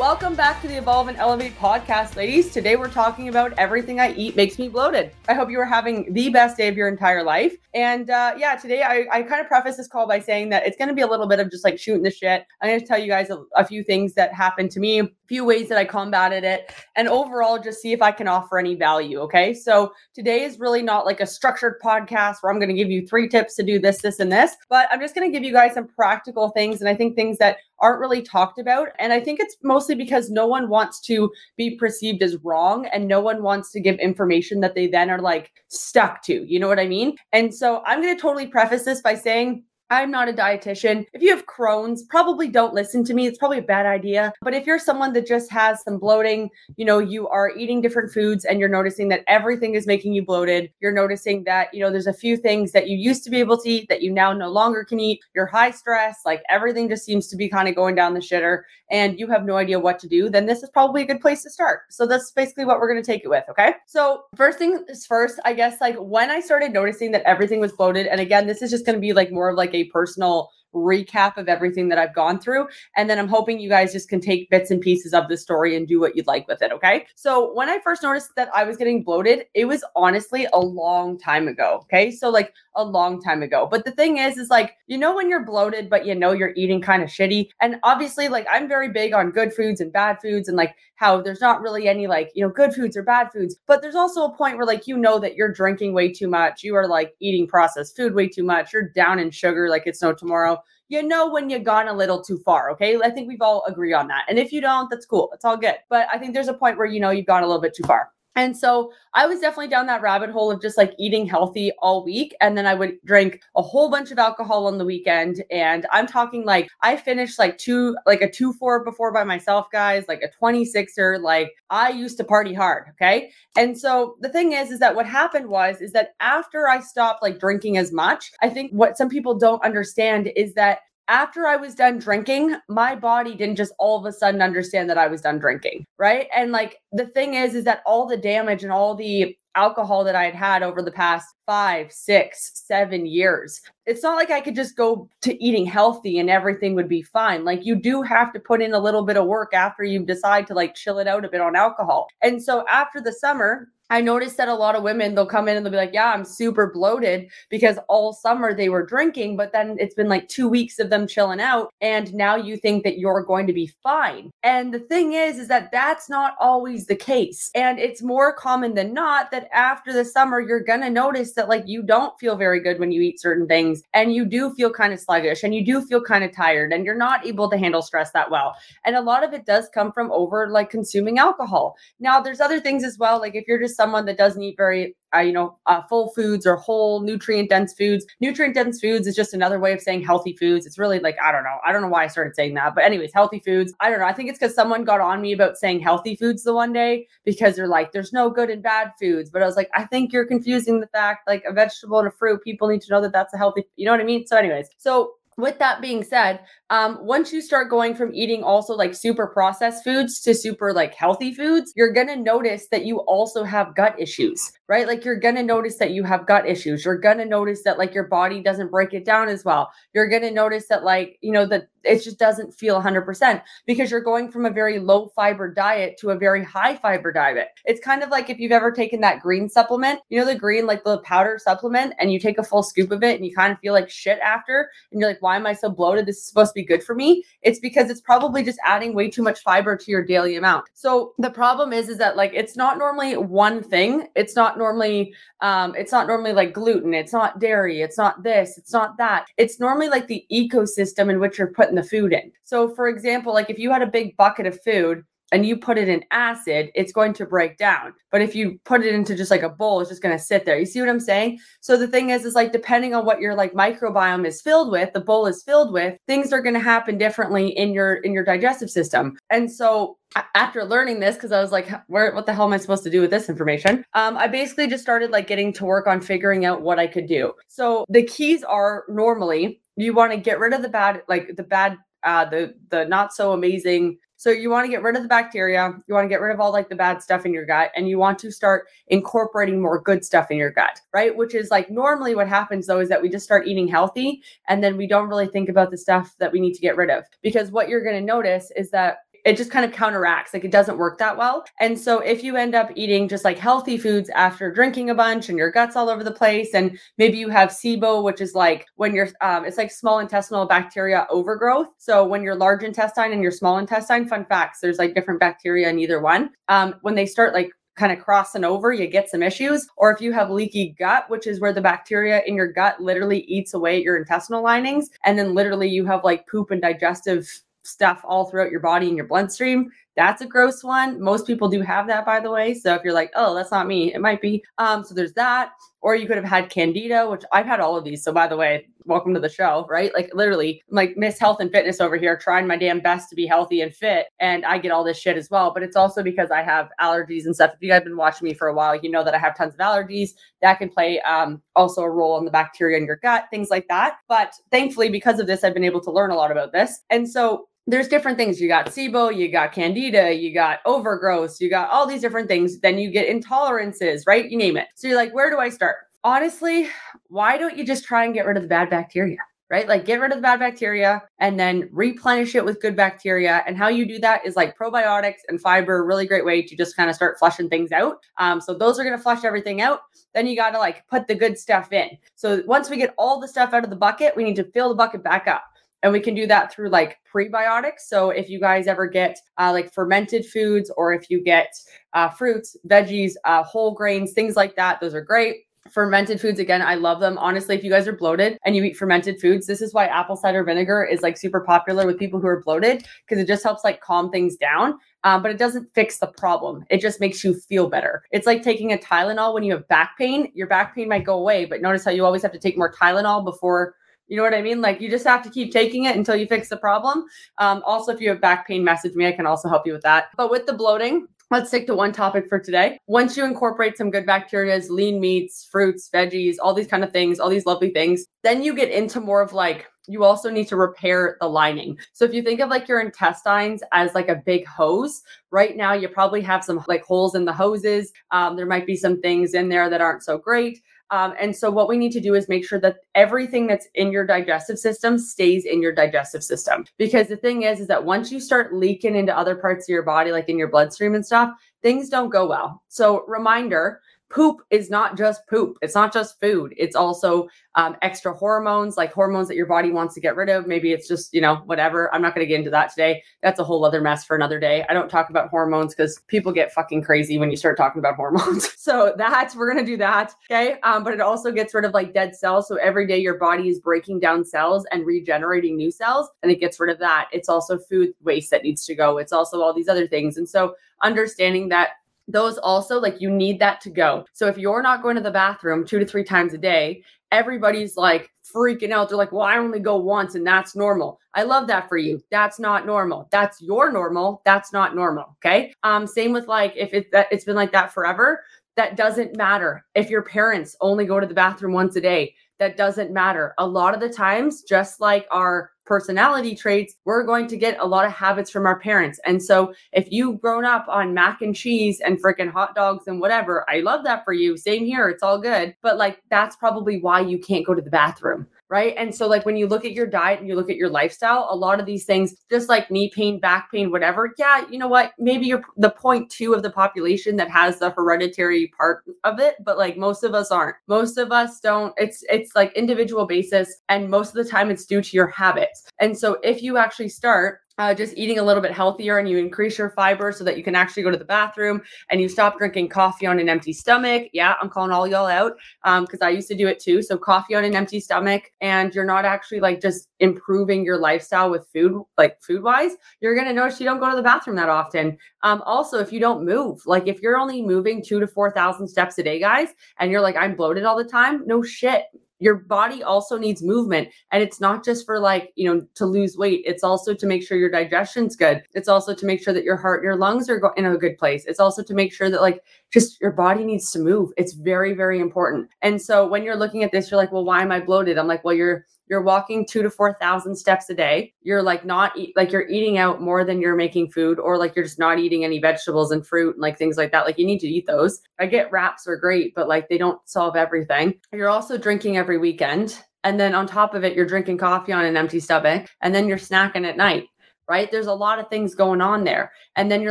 Welcome back to the Evolve and Elevate podcast, ladies. Today we're talking about everything I eat makes me bloated. I hope you are having the best day of your entire life. And uh, yeah, today I, I kind of preface this call by saying that it's going to be a little bit of just like shooting the shit. I'm going to tell you guys a, a few things that happened to me, a few ways that I combated it, and overall just see if I can offer any value. Okay. So today is really not like a structured podcast where I'm going to give you three tips to do this, this, and this, but I'm just going to give you guys some practical things. And I think things that aren't really talked about. And I think it's mostly because no one wants to be perceived as wrong and no one wants to give information that they then are like stuck to. You know what I mean? And so I'm going to totally preface this by saying I'm not a dietitian. If you have Crohn's, probably don't listen to me. It's probably a bad idea. But if you're someone that just has some bloating, you know, you are eating different foods and you're noticing that everything is making you bloated, you're noticing that, you know, there's a few things that you used to be able to eat that you now no longer can eat, you're high stress, like everything just seems to be kind of going down the shitter and you have no idea what to do, then this is probably a good place to start. So that's basically what we're going to take it with. Okay. So, first thing is first, I guess, like when I started noticing that everything was bloated, and again, this is just going to be like more of like a personal recap of everything that I've gone through. And then I'm hoping you guys just can take bits and pieces of the story and do what you'd like with it. Okay. So when I first noticed that I was getting bloated, it was honestly a long time ago. Okay. So like a long time ago. But the thing is, is like, you know, when you're bloated, but you know you're eating kind of shitty. And obviously, like, I'm very big on good foods and bad foods and like how there's not really any like, you know, good foods or bad foods. But there's also a point where like, you know, that you're drinking way too much. You are like eating processed food way too much. You're down in sugar like it's no tomorrow you know when you've gone a little too far. Okay. I think we've all agree on that. And if you don't, that's cool. It's all good. But I think there's a point where you know you've gone a little bit too far. And so I was definitely down that rabbit hole of just like eating healthy all week. And then I would drink a whole bunch of alcohol on the weekend. And I'm talking like I finished like two, like a two four before by myself, guys, like a 26er. Like I used to party hard. Okay. And so the thing is, is that what happened was, is that after I stopped like drinking as much, I think what some people don't understand is that after I was done drinking, my body didn't just all of a sudden understand that I was done drinking, right? And like the thing is, is that all the damage and all the alcohol that I had had over the past five, six, seven years, it's not like I could just go to eating healthy and everything would be fine. Like you do have to put in a little bit of work after you decide to like chill it out a bit on alcohol. And so after the summer, I noticed that a lot of women they'll come in and they'll be like, "Yeah, I'm super bloated because all summer they were drinking, but then it's been like 2 weeks of them chilling out and now you think that you're going to be fine." And the thing is is that that's not always the case. And it's more common than not that after the summer you're going to notice that like you don't feel very good when you eat certain things and you do feel kind of sluggish and you do feel kind of tired and you're not able to handle stress that well. And a lot of it does come from over like consuming alcohol. Now, there's other things as well like if you're just someone that doesn't eat very uh, you know uh, full foods or whole nutrient dense foods. Nutrient dense foods is just another way of saying healthy foods. It's really like i don't know. I don't know why i started saying that but anyways healthy foods. I don't know. I think it's because someone got on me about saying healthy foods the one day because they're like there's no good and bad foods. But i was like i think you're confusing the fact like a vegetable and a fruit people need to know that that's a healthy you know what i mean? So anyways so with that being said, um, once you start going from eating also like super processed foods to super like healthy foods, you're gonna notice that you also have gut issues, right? Like you're gonna notice that you have gut issues. You're gonna notice that like your body doesn't break it down as well. You're gonna notice that like, you know, that it just doesn't feel 100% because you're going from a very low fiber diet to a very high fiber diet. It's kind of like if you've ever taken that green supplement, you know, the green, like the powder supplement, and you take a full scoop of it and you kind of feel like shit after, and you're like, why am I so bloated? This is supposed to be good for me. It's because it's probably just adding way too much fiber to your daily amount. So the problem is, is that like it's not normally one thing. It's not normally, um, it's not normally like gluten. It's not dairy. It's not this. It's not that. It's normally like the ecosystem in which you're putting the food in. So, for example, like if you had a big bucket of food and you put it in acid, it's going to break down. But if you put it into just like a bowl, it's just going to sit there. You see what I'm saying? So the thing is, is like depending on what your like microbiome is filled with, the bowl is filled with, things are going to happen differently in your in your digestive system. And so after learning this because i was like where what the hell am i supposed to do with this information um, i basically just started like getting to work on figuring out what i could do so the keys are normally you want to get rid of the bad like the bad uh the the not so amazing so you want to get rid of the bacteria, you want to get rid of all like the bad stuff in your gut and you want to start incorporating more good stuff in your gut, right? Which is like normally what happens though is that we just start eating healthy and then we don't really think about the stuff that we need to get rid of. Because what you're going to notice is that it just kind of counteracts like it doesn't work that well. And so if you end up eating just like healthy foods after drinking a bunch and your guts all over the place and maybe you have sibo which is like when you're um, it's like small intestinal bacteria overgrowth. So when your large intestine and your small intestine fun facts there's like different bacteria in either one. Um, when they start like kind of crossing over, you get some issues. Or if you have leaky gut, which is where the bacteria in your gut literally eats away at your intestinal linings, and then literally you have like poop and digestive stuff all throughout your body and your bloodstream. That's a gross one. Most people do have that, by the way. So if you're like, oh, that's not me, it might be. Um, so there's that. Or you could have had candida, which I've had all of these. So by the way, welcome to the show, right? Like literally, I'm like Miss Health and Fitness over here, trying my damn best to be healthy and fit, and I get all this shit as well. But it's also because I have allergies and stuff. If you guys have been watching me for a while, you know that I have tons of allergies. That can play um, also a role in the bacteria in your gut, things like that. But thankfully, because of this, I've been able to learn a lot about this. And so there's different things. You got SIBO, you got candida, you got overgrowth, you got all these different things. Then you get intolerances, right? You name it. So you're like, where do I start? Honestly, why don't you just try and get rid of the bad bacteria? Right? Like get rid of the bad bacteria and then replenish it with good bacteria. And how you do that is like probiotics and fiber, really great way to just kind of start flushing things out. Um, so those are going to flush everything out. Then you got to like put the good stuff in. So once we get all the stuff out of the bucket, we need to fill the bucket back up. And we can do that through like prebiotics. So if you guys ever get uh, like fermented foods or if you get uh, fruits, veggies, uh, whole grains, things like that, those are great. Fermented foods, again, I love them. Honestly, if you guys are bloated and you eat fermented foods, this is why apple cider vinegar is like super popular with people who are bloated because it just helps like calm things down. Um, but it doesn't fix the problem. It just makes you feel better. It's like taking a Tylenol when you have back pain. Your back pain might go away, but notice how you always have to take more Tylenol before you know what I mean? Like you just have to keep taking it until you fix the problem. Um, also, if you have back pain, message me. I can also help you with that. But with the bloating, Let's stick to one topic for today. Once you incorporate some good bacterias, lean meats, fruits, veggies, all these kind of things, all these lovely things, then you get into more of like you also need to repair the lining. So if you think of like your intestines as like a big hose, right now you probably have some like holes in the hoses. Um, there might be some things in there that aren't so great. Um, and so, what we need to do is make sure that everything that's in your digestive system stays in your digestive system. Because the thing is, is that once you start leaking into other parts of your body, like in your bloodstream and stuff, things don't go well. So, reminder poop is not just poop. It's not just food. It's also um, extra hormones, like hormones that your body wants to get rid of. Maybe it's just, you know, whatever. I'm not going to get into that today. That's a whole other mess for another day. I don't talk about hormones because people get fucking crazy when you start talking about hormones. so that we're going to do that. Okay. Um, but it also gets rid of like dead cells. So every day your body is breaking down cells and regenerating new cells and it gets rid of that. It's also food waste that needs to go. It's also all these other things. And so understanding that those also like you need that to go. So if you're not going to the bathroom two to three times a day, everybody's like freaking out. They're like, well, I only go once and that's normal. I love that for you. That's not normal. That's your normal. That's not normal. Okay. Um, same with like if it, that, it's been like that forever, that doesn't matter. If your parents only go to the bathroom once a day, that doesn't matter. A lot of the times, just like our personality traits, we're going to get a lot of habits from our parents. And so if you've grown up on mac and cheese and freaking hot dogs and whatever, I love that for you. Same here. It's all good. But like, that's probably why you can't go to the bathroom right? And so, like, when you look at your diet and you look at your lifestyle, a lot of these things, just like knee pain, back pain, whatever, yeah, you know what? Maybe you're the point two of the population that has the hereditary part of it, but like most of us aren't. Most of us don't. It's it's like individual basis, and most of the time it's due to your habits. And so, if you actually start uh, just eating a little bit healthier and you increase your fiber so that you can actually go to the bathroom and you stop drinking coffee on an empty stomach. Yeah, I'm calling all y'all out because um, I used to do it too. So, coffee on an empty stomach, and you're not actually like just improving your lifestyle with food, like food wise, you're going to notice you don't go to the bathroom that often. Um, also, if you don't move, like if you're only moving two to 4,000 steps a day, guys, and you're like, I'm bloated all the time, no shit your body also needs movement. And it's not just for like you know to lose weight. It's also to make sure your digestion's good. It's also to make sure that your heart your lungs are in a good place. It's also to make sure that like just your body needs to move. It's very very important. And so when you're looking at this you're like well why am i bloated? I'm like well you're you're walking two to four thousand steps a day. You're like not eat, like you're eating out more than you're making food or like you're just not eating any vegetables and fruit and like things like that. Like you need to eat those. I get wraps are great but like they don't solve everything. You're also drinking every weekend and then on top of it you're drinking coffee on an empty stomach and then you're snacking at night right? There's a lot of things going on there. And then you're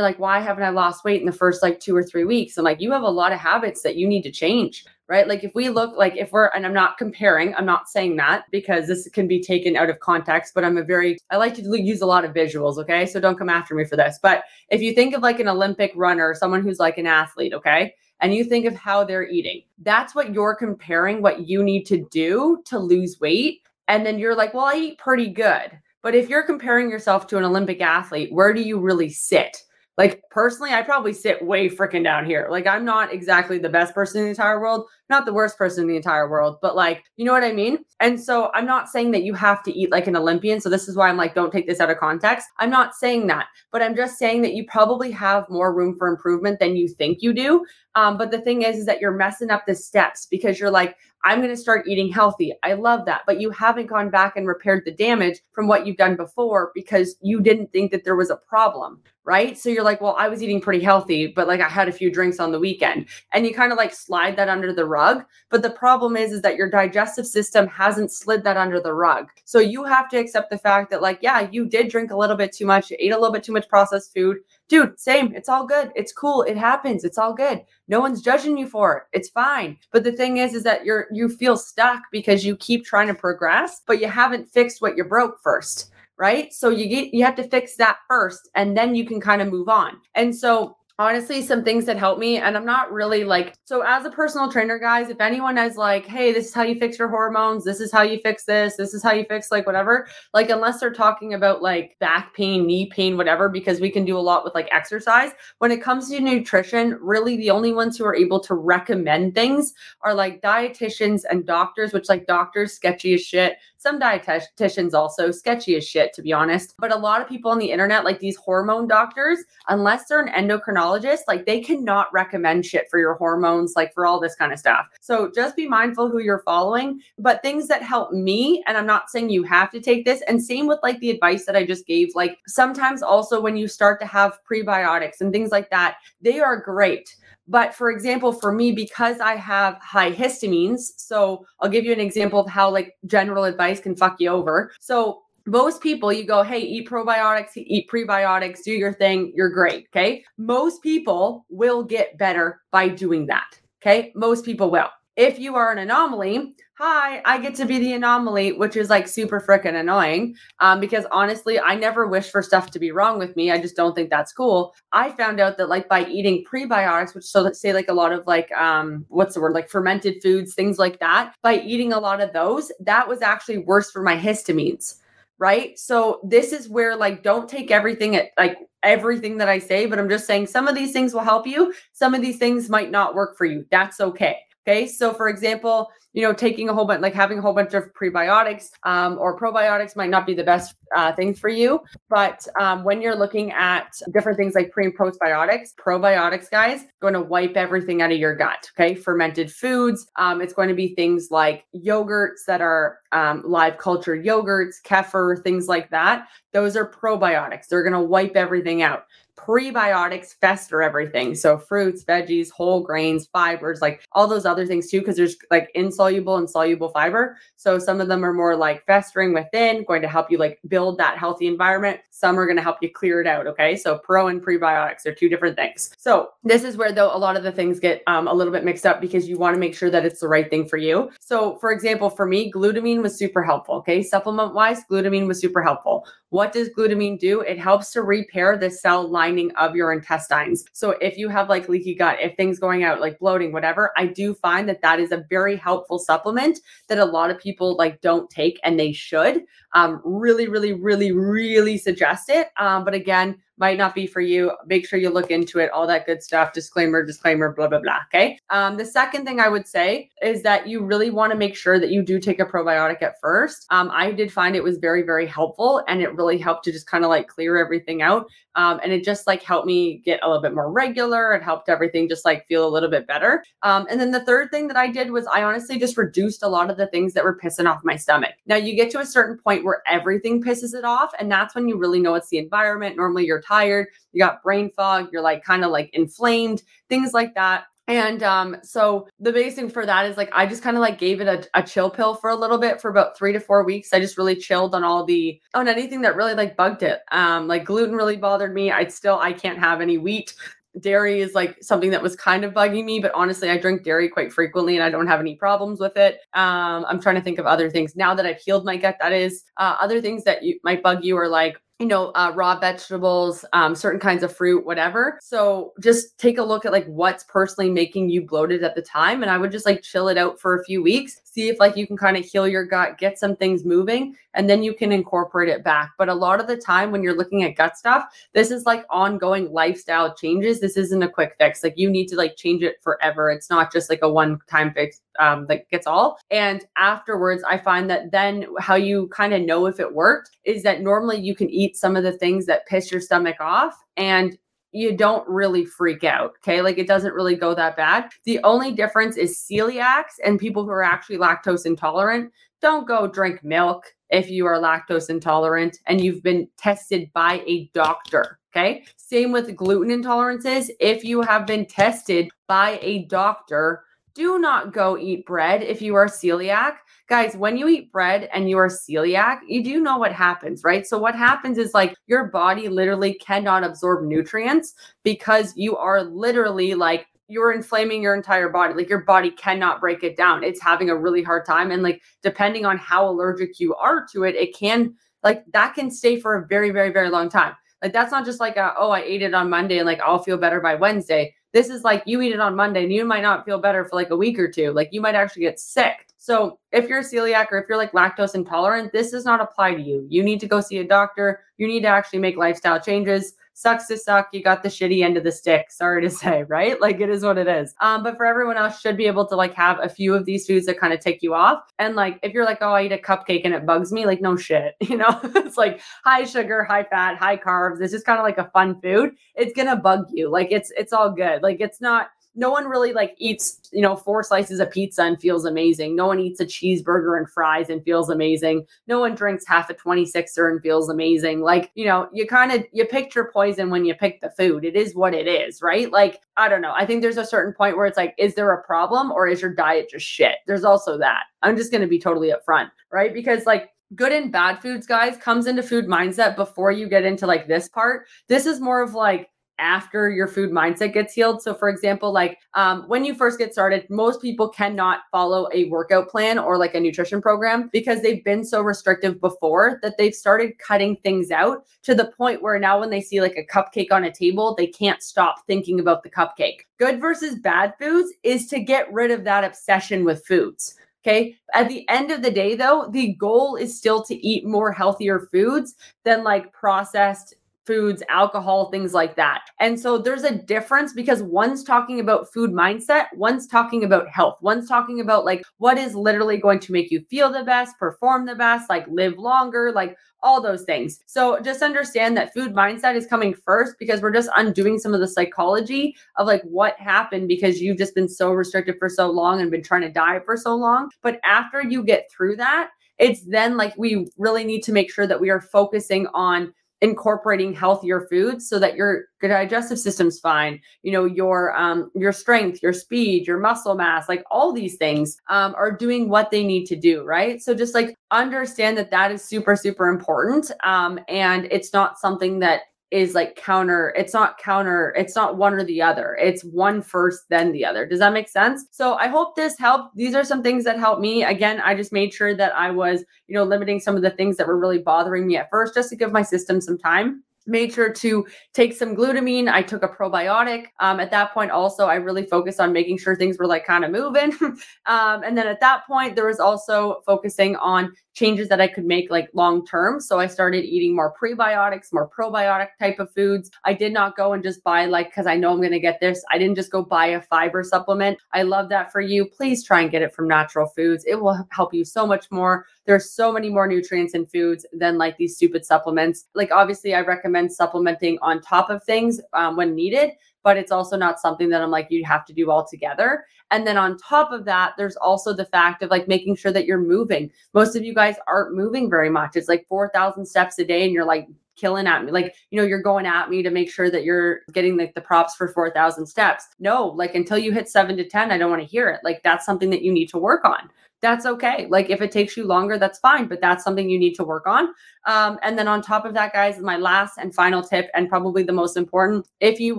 like, why haven't I lost weight in the first like two or three weeks? And like, you have a lot of habits that you need to change, right? Like, if we look like if we're, and I'm not comparing, I'm not saying that because this can be taken out of context, but I'm a very, I like to use a lot of visuals, okay? So don't come after me for this. But if you think of like an Olympic runner, someone who's like an athlete, okay? and you think of how they're eating. That's what you're comparing what you need to do to lose weight. And then you're like, well, I eat pretty good. But if you're comparing yourself to an Olympic athlete, where do you really sit? Like personally, I probably sit way freaking down here. Like I'm not exactly the best person in the entire world, not the worst person in the entire world, but like, you know what I mean? And so I'm not saying that you have to eat like an Olympian. So this is why I'm like, don't take this out of context. I'm not saying that, but I'm just saying that you probably have more room for improvement than you think you do. Um, but the thing is, is that you're messing up the steps because you're like, I'm going to start eating healthy. I love that. But you haven't gone back and repaired the damage from what you've done before because you didn't think that there was a problem. Right. So you're like, well, I was eating pretty healthy, but like I had a few drinks on the weekend. And you kind of like slide that under the rug. But the problem is, is that your digestive system hasn't slid that under the rug. So you have to accept the fact that, like, yeah, you did drink a little bit too much, you ate a little bit too much processed food. Dude, same. It's all good. It's cool. It happens. It's all good. No one's judging you for it. It's fine. But the thing is, is that you're you feel stuck because you keep trying to progress, but you haven't fixed what you broke first right? So you get you have to fix that first and then you can kind of move on. And so honestly some things that help me and i'm not really like so as a personal trainer guys if anyone is like hey this is how you fix your hormones this is how you fix this this is how you fix like whatever like unless they're talking about like back pain knee pain whatever because we can do a lot with like exercise when it comes to nutrition really the only ones who are able to recommend things are like dietitians and doctors which like doctors sketchy as shit some dietitians also sketchy as shit, to be honest. But a lot of people on the internet, like these hormone doctors, unless they're an endocrinologist, like they cannot recommend shit for your hormones, like for all this kind of stuff. So just be mindful who you're following. But things that help me, and I'm not saying you have to take this, and same with like the advice that I just gave, like sometimes also when you start to have prebiotics and things like that, they are great. But for example, for me, because I have high histamines, so I'll give you an example of how like general advice can fuck you over. So most people, you go, hey, eat probiotics, eat prebiotics, do your thing, you're great. Okay. Most people will get better by doing that. Okay. Most people will. If you are an anomaly, hi, I get to be the anomaly, which is like super freaking annoying. Um, because honestly, I never wish for stuff to be wrong with me. I just don't think that's cool. I found out that like by eating prebiotics, which so let's say like a lot of like um, what's the word, like fermented foods, things like that, by eating a lot of those, that was actually worse for my histamines. Right. So this is where like don't take everything at like everything that I say, but I'm just saying some of these things will help you. Some of these things might not work for you. That's okay. Okay. So, for example, you know, taking a whole bunch, like having a whole bunch of prebiotics um, or probiotics might not be the best uh, thing for you. But um, when you're looking at different things like pre and postbiotics, probiotics, guys, going to wipe everything out of your gut. Okay. Fermented foods. Um, it's going to be things like yogurts that are um, live culture yogurts, kefir, things like that. Those are probiotics. They're going to wipe everything out prebiotics fester everything. So fruits, veggies, whole grains, fibers, like all those other things too, because there's like insoluble and soluble fiber. So some of them are more like festering within, going to help you like build that healthy environment. Some are going to help you clear it out. Okay. So pro and prebiotics are two different things. So this is where though a lot of the things get um, a little bit mixed up because you want to make sure that it's the right thing for you. So for example, for me, glutamine was super helpful. Okay. Supplement wise, glutamine was super helpful. what does glutamine do? It helps to repair the cell lining of your intestines. So if you have like leaky gut, if things going out like bloating, whatever, I do find that that is a very helpful supplement that a lot of people like don't take and they should. Um, really, really, really, really suggest it. Um, but again, might not be for you. Make sure you look into it, all that good stuff. Disclaimer, disclaimer, blah, blah, blah. Okay. Um, the second thing I would say is that you really want to make sure that you do take a probiotic at first. Um, I did find it was very, very helpful and it really helped to just kind of like clear everything out. Um, and it just like helped me get a little bit more regular. It helped everything just like feel a little bit better. Um, and then the third thing that I did was I honestly just reduced a lot of the things that were pissing off my stomach. Now you get to a certain point where everything pisses it off, and that's when you really know it's the environment. Normally you're tired, you got brain fog, you're like kind of like inflamed, things like that. And um, so the biggest thing for that is like I just kind of like gave it a, a, chill pill for a little bit for about three to four weeks. I just really chilled on all the on anything that really like bugged it. Um, like gluten really bothered me. I'd still I can't have any wheat. Dairy is like something that was kind of bugging me, but honestly, I drink dairy quite frequently and I don't have any problems with it. Um, I'm trying to think of other things now that I've healed my gut. That is uh, other things that you might bug you are like you know, uh, raw vegetables, um, certain kinds of fruit, whatever. So just take a look at like what's personally making you bloated at the time. And I would just like chill it out for a few weeks, see if like you can kind of heal your gut, get some things moving, and then you can incorporate it back. But a lot of the time when you're looking at gut stuff, this is like ongoing lifestyle changes. This isn't a quick fix. Like you need to like change it forever. It's not just like a one time fix um, that gets all. And afterwards, I find that then how you kind of know if it worked is that normally you can eat some of the things that piss your stomach off and you don't really freak out. Okay. Like it doesn't really go that bad. The only difference is celiacs and people who are actually lactose intolerant. Don't go drink milk if you are lactose intolerant and you've been tested by a doctor. Okay. Same with gluten intolerances. If you have been tested by a doctor, do not go eat bread if you are celiac. Guys, when you eat bread and you are celiac, you do know what happens, right? So, what happens is like your body literally cannot absorb nutrients because you are literally like you're inflaming your entire body. Like your body cannot break it down. It's having a really hard time. And like, depending on how allergic you are to it, it can, like, that can stay for a very, very, very long time. Like, that's not just like, a, oh, I ate it on Monday and like I'll feel better by Wednesday this is like you eat it on Monday and you might not feel better for like a week or two. Like you might actually get sick. So if you're celiac or if you're like lactose intolerant, this does not apply to you. You need to go see a doctor. You need to actually make lifestyle changes sucks to suck. You got the shitty end of the stick. Sorry to say, right? Like it is what it is. Um, but for everyone else, should be able to like have a few of these foods that kind of take you off. And like if you're like, oh, I eat a cupcake and it bugs me, like no shit, you know, it's like high sugar, high fat, high carbs. It's just kind of like a fun food. It's gonna bug you. Like it's it's all good. Like it's not no one really like eats, you know, four slices of pizza and feels amazing. No one eats a cheeseburger and fries and feels amazing. No one drinks half a 26er and feels amazing. Like, you know, you kind of you picture poison when you pick the food. It is what it is, right? Like, I don't know. I think there's a certain point where it's like, is there a problem or is your diet just shit? There's also that. I'm just going to be totally upfront, right? Because like good and bad foods, guys, comes into food mindset before you get into like this part. This is more of like after your food mindset gets healed. So, for example, like um, when you first get started, most people cannot follow a workout plan or like a nutrition program because they've been so restrictive before that they've started cutting things out to the point where now when they see like a cupcake on a table, they can't stop thinking about the cupcake. Good versus bad foods is to get rid of that obsession with foods. Okay. At the end of the day, though, the goal is still to eat more healthier foods than like processed foods, alcohol, things like that. And so there's a difference because one's talking about food mindset, one's talking about health, one's talking about like what is literally going to make you feel the best, perform the best, like live longer, like all those things. So just understand that food mindset is coming first because we're just undoing some of the psychology of like what happened because you've just been so restricted for so long and been trying to diet for so long. But after you get through that, it's then like we really need to make sure that we are focusing on incorporating healthier foods so that your digestive system's fine. You know your um your strength your speed your muscle mass like all these things um, are doing what they need to do right? So just like understand that that is super super important um and it's not something that is like counter it's not counter it's not one or the other it's one first then the other. Does that make sense? So i hope this helped. These are some things that helped me. Again i just made sure that i was you know limiting some of the things that were really bothering me at first just to give my system some time made sure to take some glutamine. I took a probiotic. Um, at that point, also, I really focused on making sure things were like kind of moving. um, and then at that point, there was also focusing on changes that I could make like long term. So I started eating more prebiotics, more probiotic type of foods. I did not go and just buy like because I know I'm going to get this. I didn't just go buy a fiber supplement. I love that for you. Please try and get it from natural foods. It will help you so much more. There's so many more nutrients in foods than like these stupid supplements. Like obviously, I recommend supplementing on top of things um, when needed but it's also not something that I'm like, you have to do all together. And then on top of that, there's also the fact of like making sure that you're moving. Most of you guys aren't moving very much. It's like 4,000 steps a day, and you're like, killing at me like you know you're going at me to make sure that you're getting like the props for 4000 steps no like until you hit 7 to 10 i don't want to hear it like that's something that you need to work on that's okay. Like if it takes you longer, that's fine, but that's something you need to work on. Um, and then on top of that, guys, my last and final tip, and probably the most important if you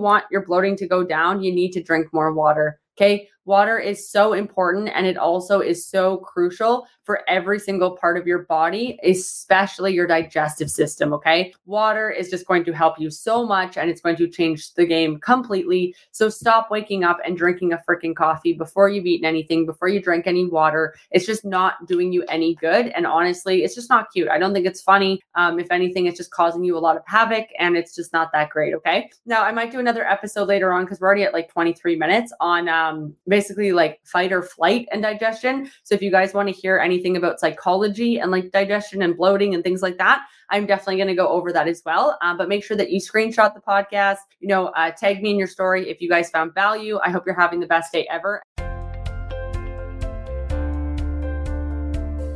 want your bloating to go down, you need to drink more water. Okay. Water is so important and it also is so crucial for every single part of your body, especially your digestive system. Okay. Water is just going to help you so much and it's going to change the game completely. So stop waking up and drinking a freaking coffee before you've eaten anything, before you drink any water. It's just not doing you any good. And honestly, it's just not cute. I don't think it's funny. Um, if anything, it's just causing you a lot of havoc and it's just not that great. Okay. Now, I might do another episode later on because we're already at like 23 minutes on um, basically like fight or flight and digestion. So if you guys want to hear anything about psychology and like digestion and bloating and things like that, I'm definitely going to go over that as well. Um, but make sure that you screenshot the podcast, you know, uh, tag me in your story if you guys found value. I hope you're having the best day ever.